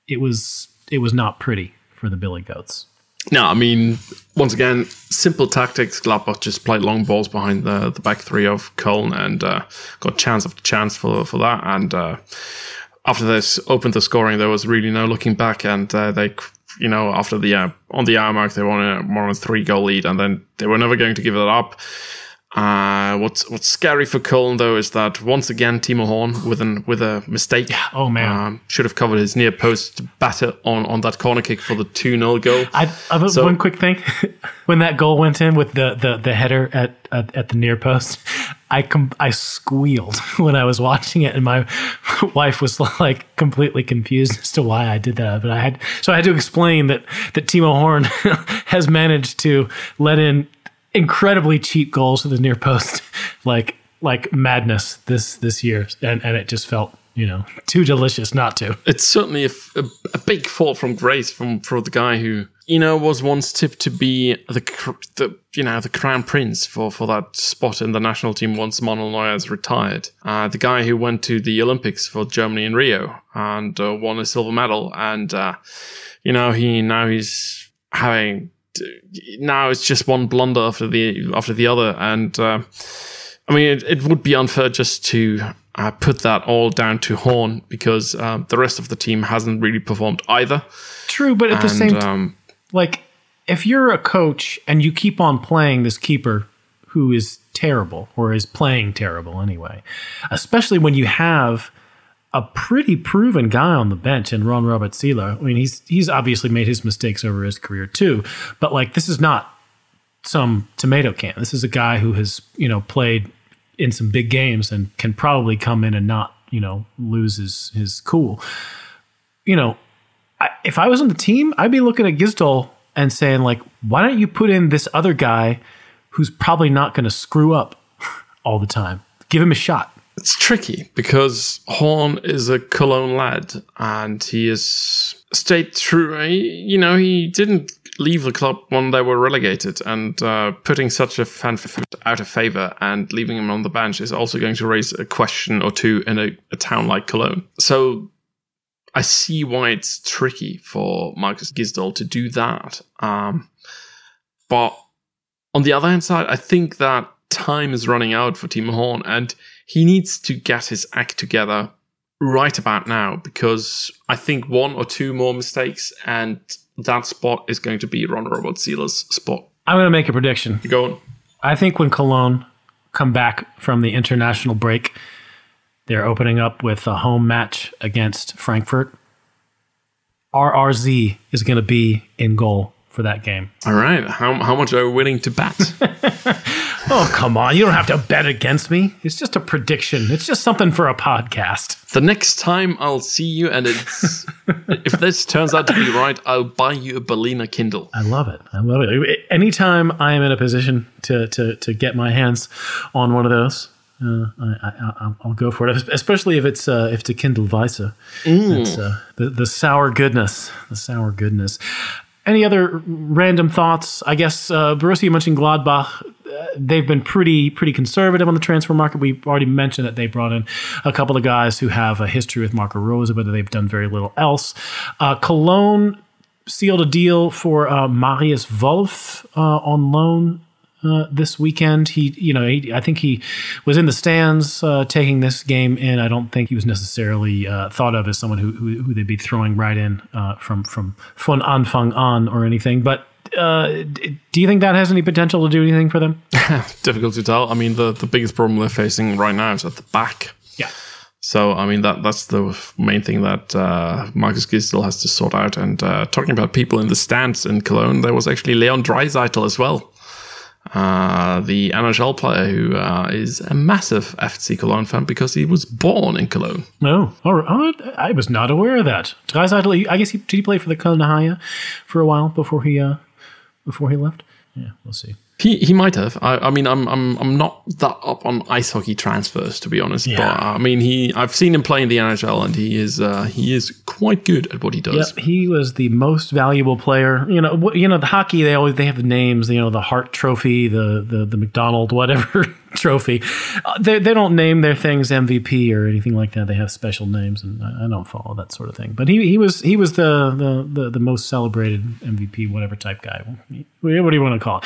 it was it was not pretty for the Billy Goats. No, I mean, once again, simple tactics. Gladbach just played long balls behind the, the back three of Köln and uh, got chance after chance for for that. And uh, after this opened the scoring, there was really no looking back, and uh, they you know, after the uh, on the hour mark, they won a more than three goal lead, and then they were never going to give it up. Uh, what's what's scary for Köln though is that once again Timo Horn with an with a mistake. Oh man, um, should have covered his near post batter on, on that corner kick for the two 0 goal. I, I so, one quick thing when that goal went in with the the, the header at, at, at the near post. I com- I squealed when I was watching it, and my wife was like completely confused as to why I did that. But I had so I had to explain that that Timo Horn has managed to let in incredibly cheap goals to the near post, like like madness this this year, and and it just felt you know too delicious not to. It's certainly a, a, a big fall from grace from for the guy who you know was once tipped to be the the you know the crown prince for for that spot in the national team once Manuel Neuer has retired. Uh, the guy who went to the Olympics for Germany in Rio and uh, won a silver medal, and uh, you know he now he's having now it's just one blunder after the after the other, and uh, I mean it, it, would be unfair just to uh, put that all down to Horn because um, the rest of the team hasn't really performed either. True, but at and, the same time, um, like if you're a coach and you keep on playing this keeper who is terrible or is playing terrible anyway, especially when you have a pretty proven guy on the bench in Ron Robert Zieler. I mean, he's he's obviously made his mistakes over his career too, but like this is not some tomato can. This is a guy who has you know played in some big games and can probably come in and not you know lose his his cool. You know, I, if I was on the team, I'd be looking at Gisdol and saying like, why don't you put in this other guy who's probably not going to screw up all the time? Give him a shot. It's tricky because Horn is a Cologne lad and he is stayed true. You know, he didn't leave the club when they were relegated and uh, putting such a fan out of favor and leaving him on the bench is also going to raise a question or two in a, a town like Cologne. So I see why it's tricky for Marcus Gisdol to do that. Um, but on the other hand side, I think that time is running out for Timo Horn and he needs to get his act together right about now because I think one or two more mistakes and that spot is going to be Ron Robert Zieler's spot. I'm going to make a prediction. Go on. I think when Cologne come back from the international break, they're opening up with a home match against Frankfurt. RRZ is going to be in goal for that game. All right. How, how much are we willing to bet? oh, come on. You don't have to bet against me. It's just a prediction. It's just something for a podcast. The next time I'll see you, and it's if this turns out to be right, I'll buy you a Berliner Kindl. I love it. I love it. Anytime I am in a position to to to get my hands on one of those, uh, I, will go for it, especially if it's uh, if it's a Kindl Weisse. Mm. Uh, the the sour goodness, the sour goodness. Any other random thoughts? I guess uh, Borussia Mönchengladbach. Uh, they've been pretty pretty conservative on the transfer market. We already mentioned that they brought in a couple of guys who have a history with Marco Rose, but they've done very little else. Uh, Cologne sealed a deal for uh, Marius Wolf uh, on loan uh, this weekend. He, you know, he, I think he was in the stands uh, taking this game in. I don't think he was necessarily uh, thought of as someone who, who, who they'd be throwing right in uh, from from von Anfang an or anything. But uh, do you think that has any potential to do anything for them? Difficult to tell. I mean, the the biggest problem they're facing right now is at the back. Yeah. So I mean that that's the main thing that uh, Marcus Gisdol has to sort out. And uh, talking about people in the stands in Cologne, there was actually Leon Draisaitl as well uh, the NHL player who uh, is a massive FC Cologne fan because he was born in Cologne. Oh, I was not aware of that. Draisaitl, I guess he did he play for the Kölner Haie for a while before he uh, before he left. Yeah, we'll see. He he might have. I, I mean, I'm I'm I'm not that up on ice hockey transfers to be honest. Yeah. But I mean, he I've seen him play in the NHL, and he is uh, he is quite good at what he does. Yep, he was the most valuable player. You know, you know the hockey. They always they have the names. You know, the Hart Trophy, the the the McDonald whatever trophy. Uh, they, they don't name their things MVP or anything like that. They have special names, and I, I, don't follow that sort of thing. But he, he was he was the, the, the the most celebrated MVP, whatever type guy. What do you want to call it?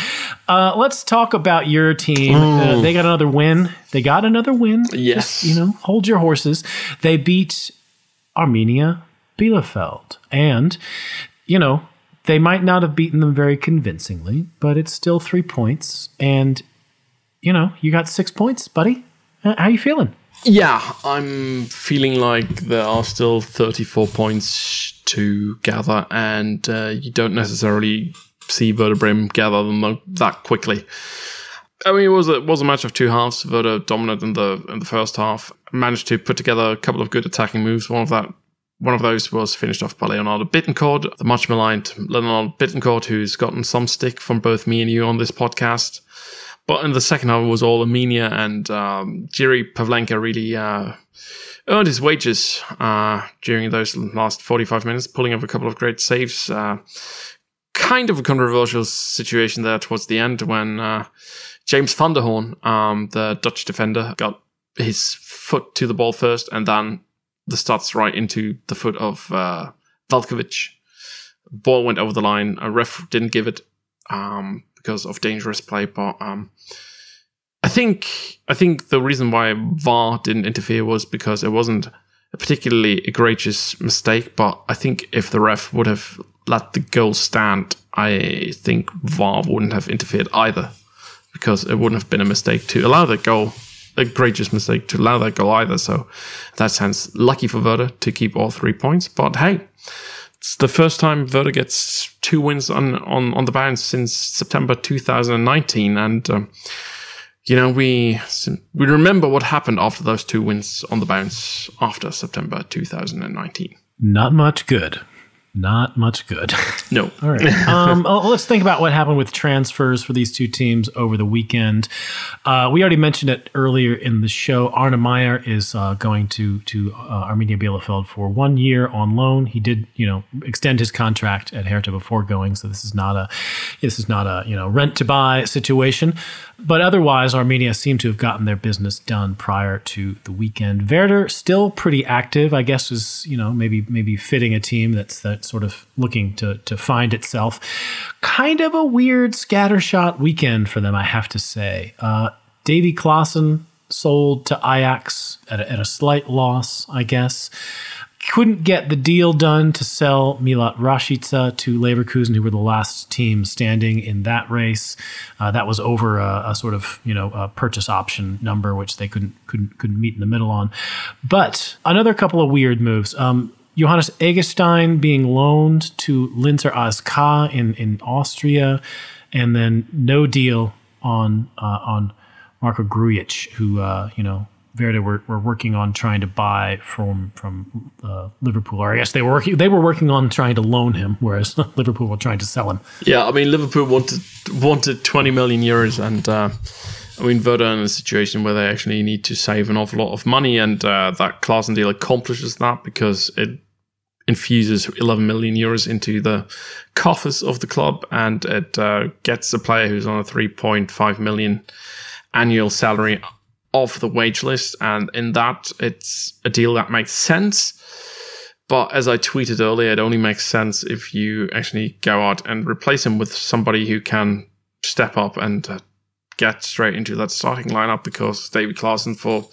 Uh, let's talk about your team. Uh, they got another win. They got another win. Yes, Just, you know, hold your horses. They beat Arminia Bielefeld, and you know they might not have beaten them very convincingly, but it's still three points. And you know, you got six points, buddy. How you feeling? Yeah, I'm feeling like there are still 34 points to gather, and uh, you don't necessarily see Werder Bremen gather them that quickly. I mean, it was a, was a match of two halves. Werder dominant in the in the first half, managed to put together a couple of good attacking moves. One of that one of those was finished off by Leonardo Bittencourt, the much maligned Leonardo Bittencourt, who's gotten some stick from both me and you on this podcast. But in the second half, it was all Arminia, and um, Jiri Pavlenka really uh, earned his wages uh, during those last 45 minutes, pulling off a couple of great saves. Uh, kind of a controversial situation there towards the end when uh, James van der Hoorn, um, the Dutch defender, got his foot to the ball first and then the starts right into the foot of uh, Veljkovic. Ball went over the line. A ref didn't give it. Um, because of dangerous play. But um, I think I think the reason why VAR didn't interfere was because it wasn't a particularly egregious mistake. But I think if the ref would have let the goal stand, I think VAR wouldn't have interfered either, because it wouldn't have been a mistake to allow that goal. A egregious mistake to allow that goal either. So, that sense, lucky for Werder to keep all three points. But hey, it's the first time Werder gets two wins on, on, on the bounce since September 2019. And, um, you know, we, we remember what happened after those two wins on the bounce after September 2019. Not much good. Not much good. No. All right. Um, oh, let's think about what happened with transfers for these two teams over the weekend. Uh, we already mentioned it earlier in the show. Arne Maier is uh, going to to uh, Arminia Bielefeld for one year on loan. He did, you know, extend his contract at Hertha before going, so this is not a this is not a you know rent to buy situation. But otherwise, Arminia seemed to have gotten their business done prior to the weekend. Werder still pretty active, I guess, is you know maybe maybe fitting a team that's that sort of looking to to find itself. Kind of a weird scattershot weekend for them, I have to say. Uh, Davy Klaassen sold to Ajax at a, at a slight loss, I guess couldn't get the deal done to sell Milot Rashica to Leverkusen, who were the last team standing in that race. Uh, that was over a, a, sort of you know purchase option number, which they couldn't couldn't couldn't meet in the middle on. But another couple of weird moves. Um, Johannes Eggestein being loaned to Linzer ASK in in Austria, and then no deal on uh, on Marko Grujic, who uh, you know Werder were, were working on trying to buy from from uh, Liverpool, or I guess they were working they were working on trying to loan him, whereas Liverpool were trying to sell him. Yeah, I mean Liverpool wanted wanted twenty million euros, and uh, I mean Werder in a situation where they actually need to save an awful lot of money, and uh, that Klaassen deal accomplishes that because it infuses 11 million euros into the coffers of the club, and it uh, gets a player who's on a 3.5 million annual salary off the wage list. And in that, it's a deal that makes sense. But as I tweeted earlier, it only makes sense if you actually go out and replace him with somebody who can step up and uh, get straight into that starting lineup because David Klaassen, for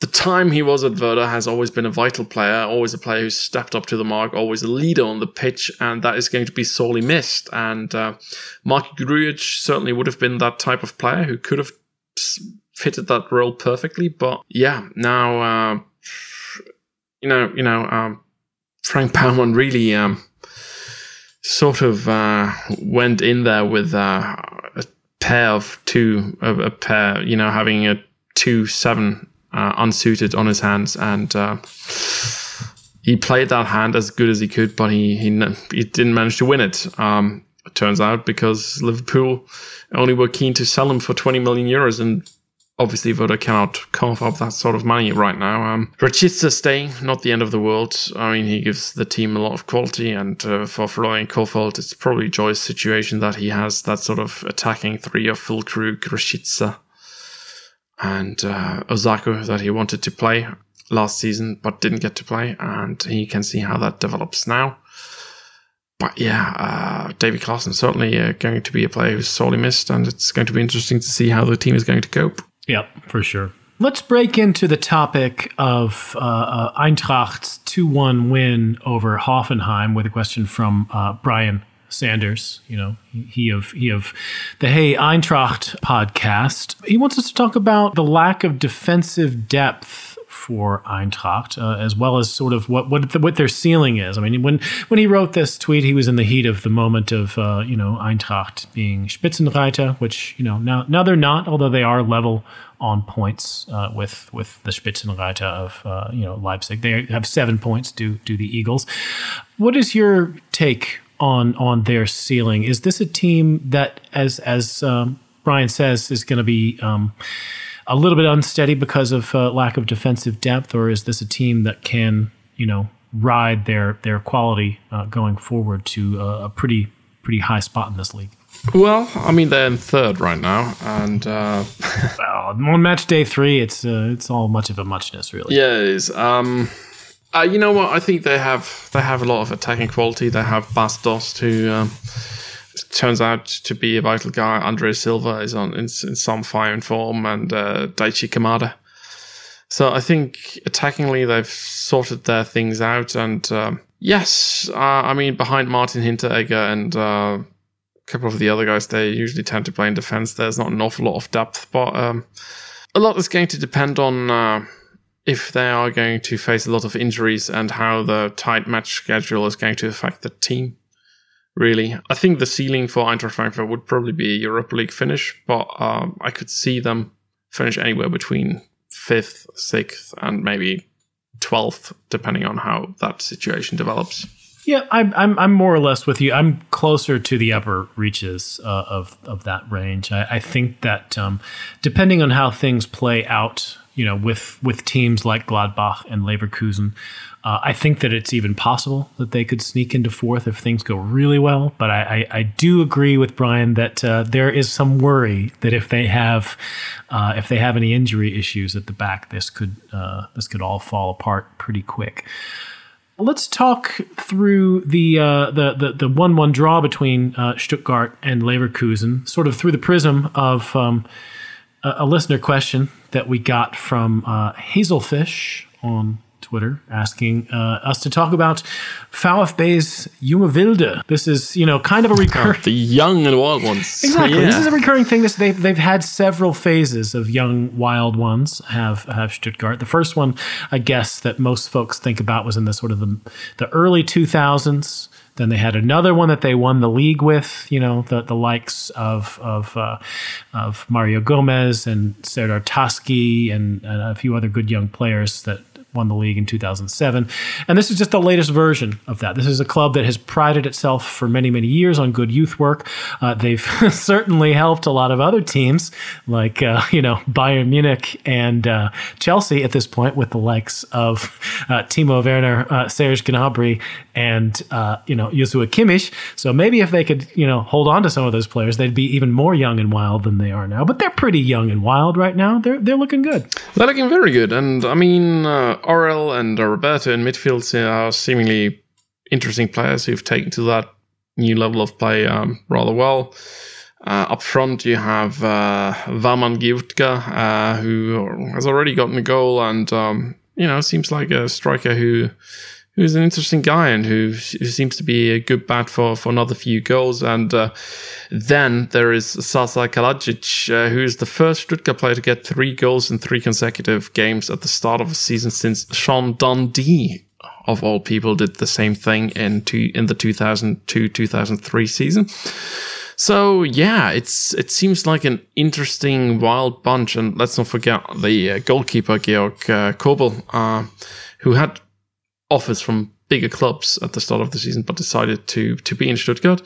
the time he was at Werder, has always been a vital player, always a player who's stepped up to the mark, always a leader on the pitch, and that is going to be sorely missed. And uh, Mark Grujic certainly would have been that type of player who could have fitted that role perfectly. But yeah, now uh, you know, you know, um, Frank Baumann really um, sort of uh, went in there with uh, a pair of two, a, a, pair, you know, having a two seven uh, unsuited on his hands, and uh, he played that hand as good as he could, but he he, he didn't manage to win it. Um, it turns out because Liverpool only were keen to sell him for 20 million euros and obviously Werder cannot cough up that sort of money right now. Um, staying, not the end of the world. I mean, he gives the team a lot of quality, and uh, for Florian Kohfeldt, it's probably Joy's situation that he has that sort of attacking three of Füllkrug, Rashica, and uh, Osako that he wanted to play last season but didn't get to play, and he can see how that develops now. But yeah, uh, David Klaassen certainly uh, going to be a player who's sorely missed, and it's going to be interesting to see how the team is going to cope. Yep, for sure. Let's break into the topic of uh, uh, Eintracht's 2 1 win over Hoffenheim with a question from uh, Brian Sanders, you know, he of he of the Hey Eintracht podcast. He wants us to talk about the lack of defensive depth for Eintracht, uh, as well as sort of what what the, what their ceiling is. I mean, when when he wrote this tweet, he was in the heat of the moment of uh, you know Eintracht being Spitzenreiter, which you know now now they're not, although they are level on points uh, with with the Spitzenreiter of uh, you know Leipzig. They have seven points due to the Eagles. What is your take on on their ceiling? Is this a team that, as as um, Brian says, is going to be um, a little bit unsteady because of uh, lack of defensive depth, or is this a team that can, you know, ride their their quality uh, going forward to a, a, pretty pretty high spot in this league? Well, I mean they're in third right now, and uh, well, on match day three, it's uh, it's all much of a muchness, really. Yeah, it is. Um, uh, you know what? I think they have they have a lot of attacking quality. They have Bas Dost, who um, turns out to be a vital guy. Andre Silva is on in, in some fine form, and uh, Daichi Kamada. So I think attackingly they've sorted their things out, and um, yes, uh, I mean behind Martin Hinteregger and uh, a couple of the other guys, they usually tend to play in defense. There's not an awful lot of depth, but um, a lot is going to depend on uh, if they are going to face a lot of injuries and how the tight match schedule is going to affect the team really. I think the ceiling for Eintracht Frankfurt would probably be a Europa League finish, but um, I could see them finish anywhere between fifth, sixth, and maybe 12th, depending on how that situation develops. Yeah, I'm, I'm, I'm more or less with you. I'm closer to the upper reaches uh, of, of that range. I, I think that um, depending on how things play out, you know, with, with teams like Gladbach and Leverkusen, uh, I think that it's even possible that they could sneak into fourth if things go really well. But I, I, I do agree with Brian that uh, there is some worry that if they have uh, if they have any injury issues at the back, this could uh, this could all fall apart pretty quick. Let's talk through the uh, the the the one one draw between uh, Stuttgart and Leverkusen, sort of through the prism of um, a, a, listener question that we got from Hazelfish on Twitter asking uh, us to talk about VfB's Junge Wilde. This is, you know, kind of a recurring. the young and wild ones. Exactly. Yeah. This is a recurring thing. This they've they've had several phases of young wild ones. Have have Stuttgart. The first one, I guess, that most folks think about was in the sort of the the early two thousands. Then they had another one that they won the league with, you know, the, the likes of of uh, of Mario Gomez and Serdar Tasci and, and, a few other good young players that won the league in 2007. And this is just the latest version of that. This is a club that has prided itself for many, many years on good youth work. Uh, they've certainly helped a lot of other teams like, uh, you know, Bayern Munich and uh, Chelsea at this point with the likes of uh, Timo Werner, uh, Serge Gnabry, and, uh, you know, Joshua Kimmich. So maybe if they could, you know, hold on to some of those players, they'd be even more young and wild than they are now. But they're pretty young and wild right now. They're, they're looking good. They're looking very good. And I mean, Orel and Roberto in midfield are seemingly interesting players who've taken to that new level of play um, rather well. Uh, up front, you have uh, Wamangituka, uh, who has already gotten a goal and, um, you know, seems like a striker who who's an interesting guy and who, who seems to be a good bat for, for another few goals. And uh, then there is Sasa Kalajdzic, uh, who is the first Stuttgart player to get three goals in three consecutive games at the start of a season since Sean Dundee, of all people, did the same thing in, two, in the 2002-2003 season. So yeah, it's it seems like an interesting wild bunch, and let's not forget the uh, goalkeeper Georg uh, Kobel, uh, who had offers from bigger clubs at the start of the season, but decided to to be in Stuttgart.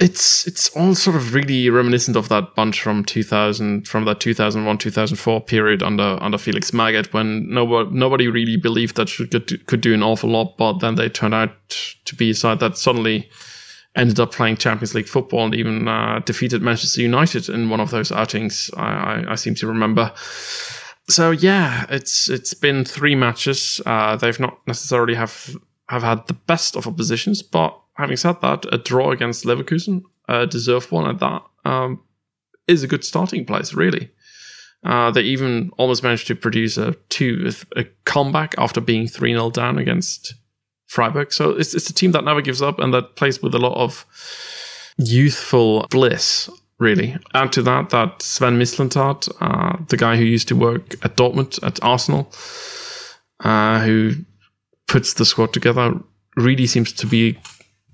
It's it's all sort of really reminiscent of that bunch from 2000 from that 2001 2004 period under under Felix Magath when nobody nobody really believed that Stuttgart could do an awful lot, but then they turned out to be a side that suddenly ended up playing Champions League football and even uh, defeated Manchester United in one of those outings. I, I, I seem to remember so yeah, it's it's been three matches. Uh, they've not necessarily have have had the best of oppositions, but having said that, a draw against Leverkusen, a deserved one at that, um, is a good starting place. Really, uh, they even almost managed to produce a two a comeback after being three 0 down against Freiburg. So it's it's a team that never gives up and that plays with a lot of youthful bliss really. Add to that that Sven Mislintat, uh, the guy who used to work at Dortmund at Arsenal, uh, who puts the squad together, really seems to be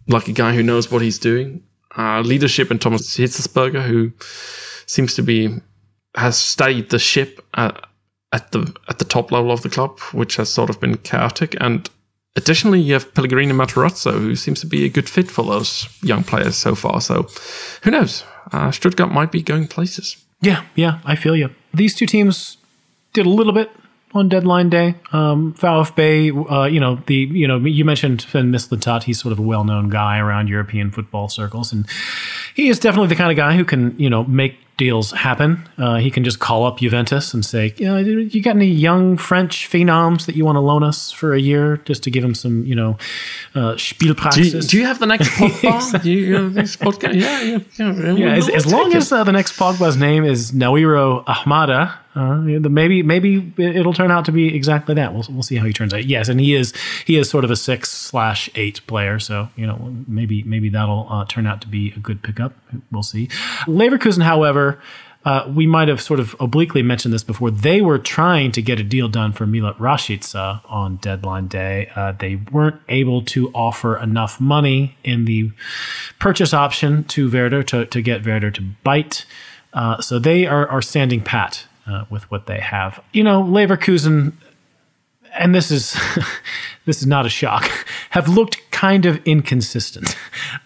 like a guy who knows what he's doing. Uh, leadership and Thomas Hitzlsperger, who seems to be has studied the ship at, at the at the top level of the club, which has sort of been chaotic. And additionally, you have Pellegrino Matarazzo, who seems to be a good fit for those young players so far. So, who knows? uh, Stuttgart might be going places. Yeah, yeah, I feel you. These two teams did a little bit on deadline day. Um, VfB, uh, you know, the you know you mentioned Sven Mislintat. He's sort of a well-known guy around European football circles, and he is definitely the kind of guy who can you know make deals happen. Uh, he can just call up Juventus and say, you, know, you got any young French phenoms that you want to loan us for a year just to give him some, you know, uh, Spielpraxis? Do you, do you have the next Pogba? do you, next podcast? Yeah, yeah, yeah. yeah as, as long as uh, the next Pogba's name is Naouirou Ahamada, uh, maybe maybe it'll turn out to be exactly that. We'll we'll see how he turns out. Yes, and he is he is sort of a six slash eight player, so you know maybe maybe that'll uh, turn out to be a good pickup. We'll see. Leverkusen, however. Uh, we might have sort of obliquely mentioned this before. They were trying to get a deal done for Milot Rashica on deadline day. Uh, they weren't able to offer enough money in the purchase option to Werder to, to get Werder to bite. Uh, so they are, are standing pat uh, with what they have. You know, Leverkusen, and this is this is not a shock, have looked kind of inconsistent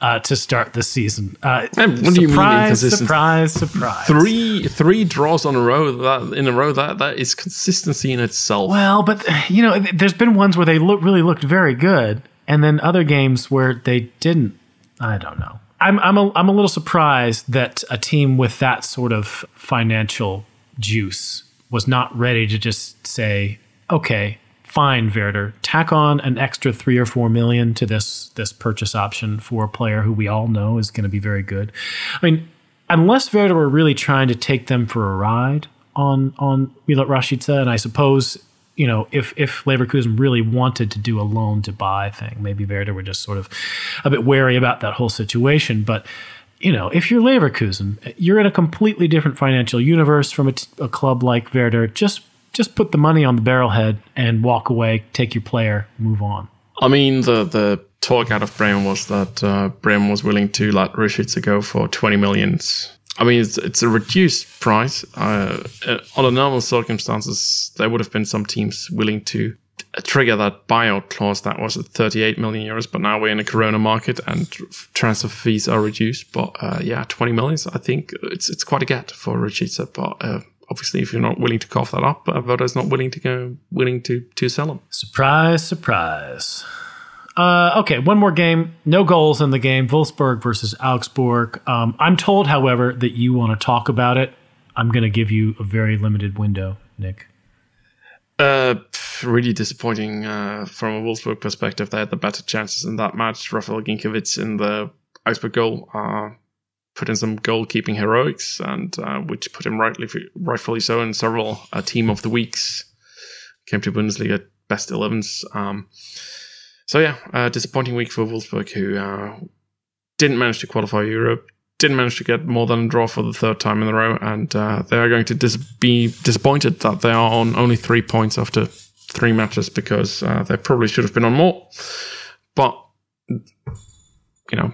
uh, to start the season. Uh, And what do you mean surprise, inconsistent? surprise, surprise. Three three draws on a row that in a row that that is consistency in itself. Well, but you know, there's been ones where they look really looked very good, and then other games where they didn't. I don't know. I'm I'm a, I'm a little surprised that a team with that sort of financial juice was not ready to just say, okay, fine, Werder, tack on an extra three or four million to this this purchase option for a player who we all know is going to be very good. I mean, unless Werder were really trying to take them for a ride on on Milot Rashica, and I suppose you know if if Leverkusen really wanted to do a loan to buy thing, maybe Werder were just sort of a bit wary about that whole situation. But you know, if you're Leverkusen, you're in a completely different financial universe from a, t- a club like Werder. Just just put the money on the barrelhead and walk away, take your player, move on. I mean, the the talk out of Bremen was that uh, Bremen was willing to let Rashica go for 20 millions. I mean, it's, it's a reduced price. Uh, uh, under normal circumstances, there would have been some teams willing to trigger that buyout clause that was at 38 million euros, but now we're in a corona market and transfer fees are reduced. But uh, yeah, 20 millions, I think it's it's quite a get for Rashica. But uh, obviously, if you're not willing to cough that up, uh, Werder's not willing to go willing to to sell him. Surprise, surprise. Uh, okay, one more game. No goals in the game. Wolfsburg versus Augsburg. Um, I'm told, however, that you want to talk about it. I'm going to give you a very limited window, Nick. Uh, really disappointing uh, from a Wolfsburg perspective. They had the better chances in that match. Rafael Gikiewicz in the Augsburg goal uh, put in some goalkeeping heroics, and uh, which put him rightly, rightfully so in several uh, team of the weeks. Came to Bundesliga best 11s. Um, so yeah, uh, disappointing week for Wolfsburg, who uh, didn't manage to qualify Europe, didn't manage to get more than a draw for the third time in a row, and uh, they are going to dis- be disappointed that they are on only three points after three matches because uh, they probably should have been on more. But you know,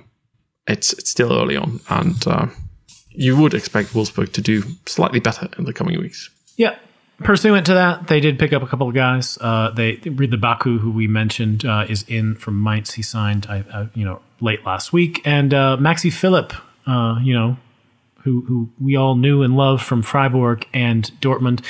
it's it's still early on, and uh, you would expect Wolfsburg to do slightly better in the coming weeks. Yeah. Pursuant to that, they did pick up a couple of guys. Uh, they Ridle Baku, who we mentioned, uh, is in from Mainz. He signed, you know, late last week, and uh, Maxi Philipp, uh, you know, who who we all knew and loved from Freiburg and Dortmund,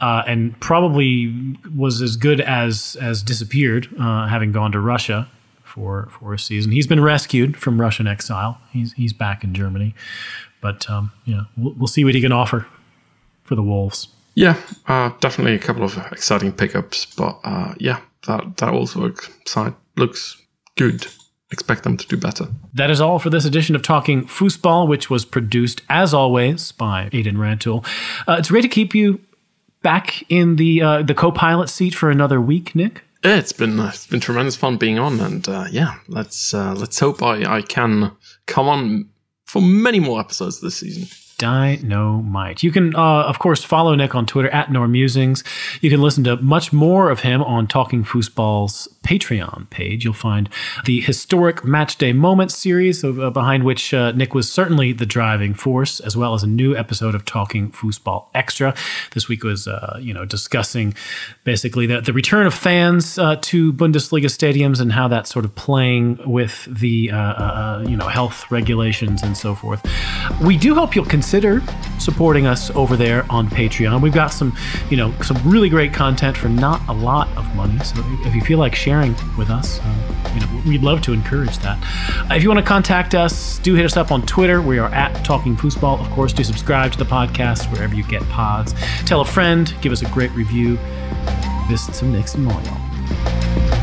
uh, and probably was as good as as disappeared, uh, having gone to Russia for for a season. He's been rescued from Russian exile. He's he's back in Germany, but um, we'll, we'll see what he can offer for the Wolves. Yeah, uh, definitely a couple of exciting pickups, but uh, yeah, that that Wolfsburg side looks good. Expect them to do better. That is all for this edition of Talking Fußball, which was produced, as always, by Aidan Rantoul. Uh, it's great to keep you back in the uh, the co-pilot seat for another week, Nick. It's been uh, it's been tremendous fun being on, and uh, yeah, let's uh, let's hope I, I can come on for many more episodes this season. Dynamite. You can, uh, of course, follow Nick on Twitter at Normusings. You can listen to much more of him on Talking Fußball's Patreon page. You'll find the historic Matchday Moments series, uh, behind which uh, Nick was certainly the driving force, as well as a new episode of Talking Fußball Extra. This week was, uh, you know, discussing basically the, the return of fans uh, to Bundesliga stadiums and how that's sort of playing with the, uh, uh, you know, health regulations and so forth. We do hope you'll consider supporting us over there on Patreon. We've got some, you know, some really great content for not a lot of money. So if you feel like sharing with us, you know, we'd love to encourage that. Uh, if you want to contact us, do hit us up on Twitter. We are at Talking Fußball. Of course, do subscribe to the podcast wherever you get pods. Tell a friend, give us a great review. Visit some Nick's and more, y'all.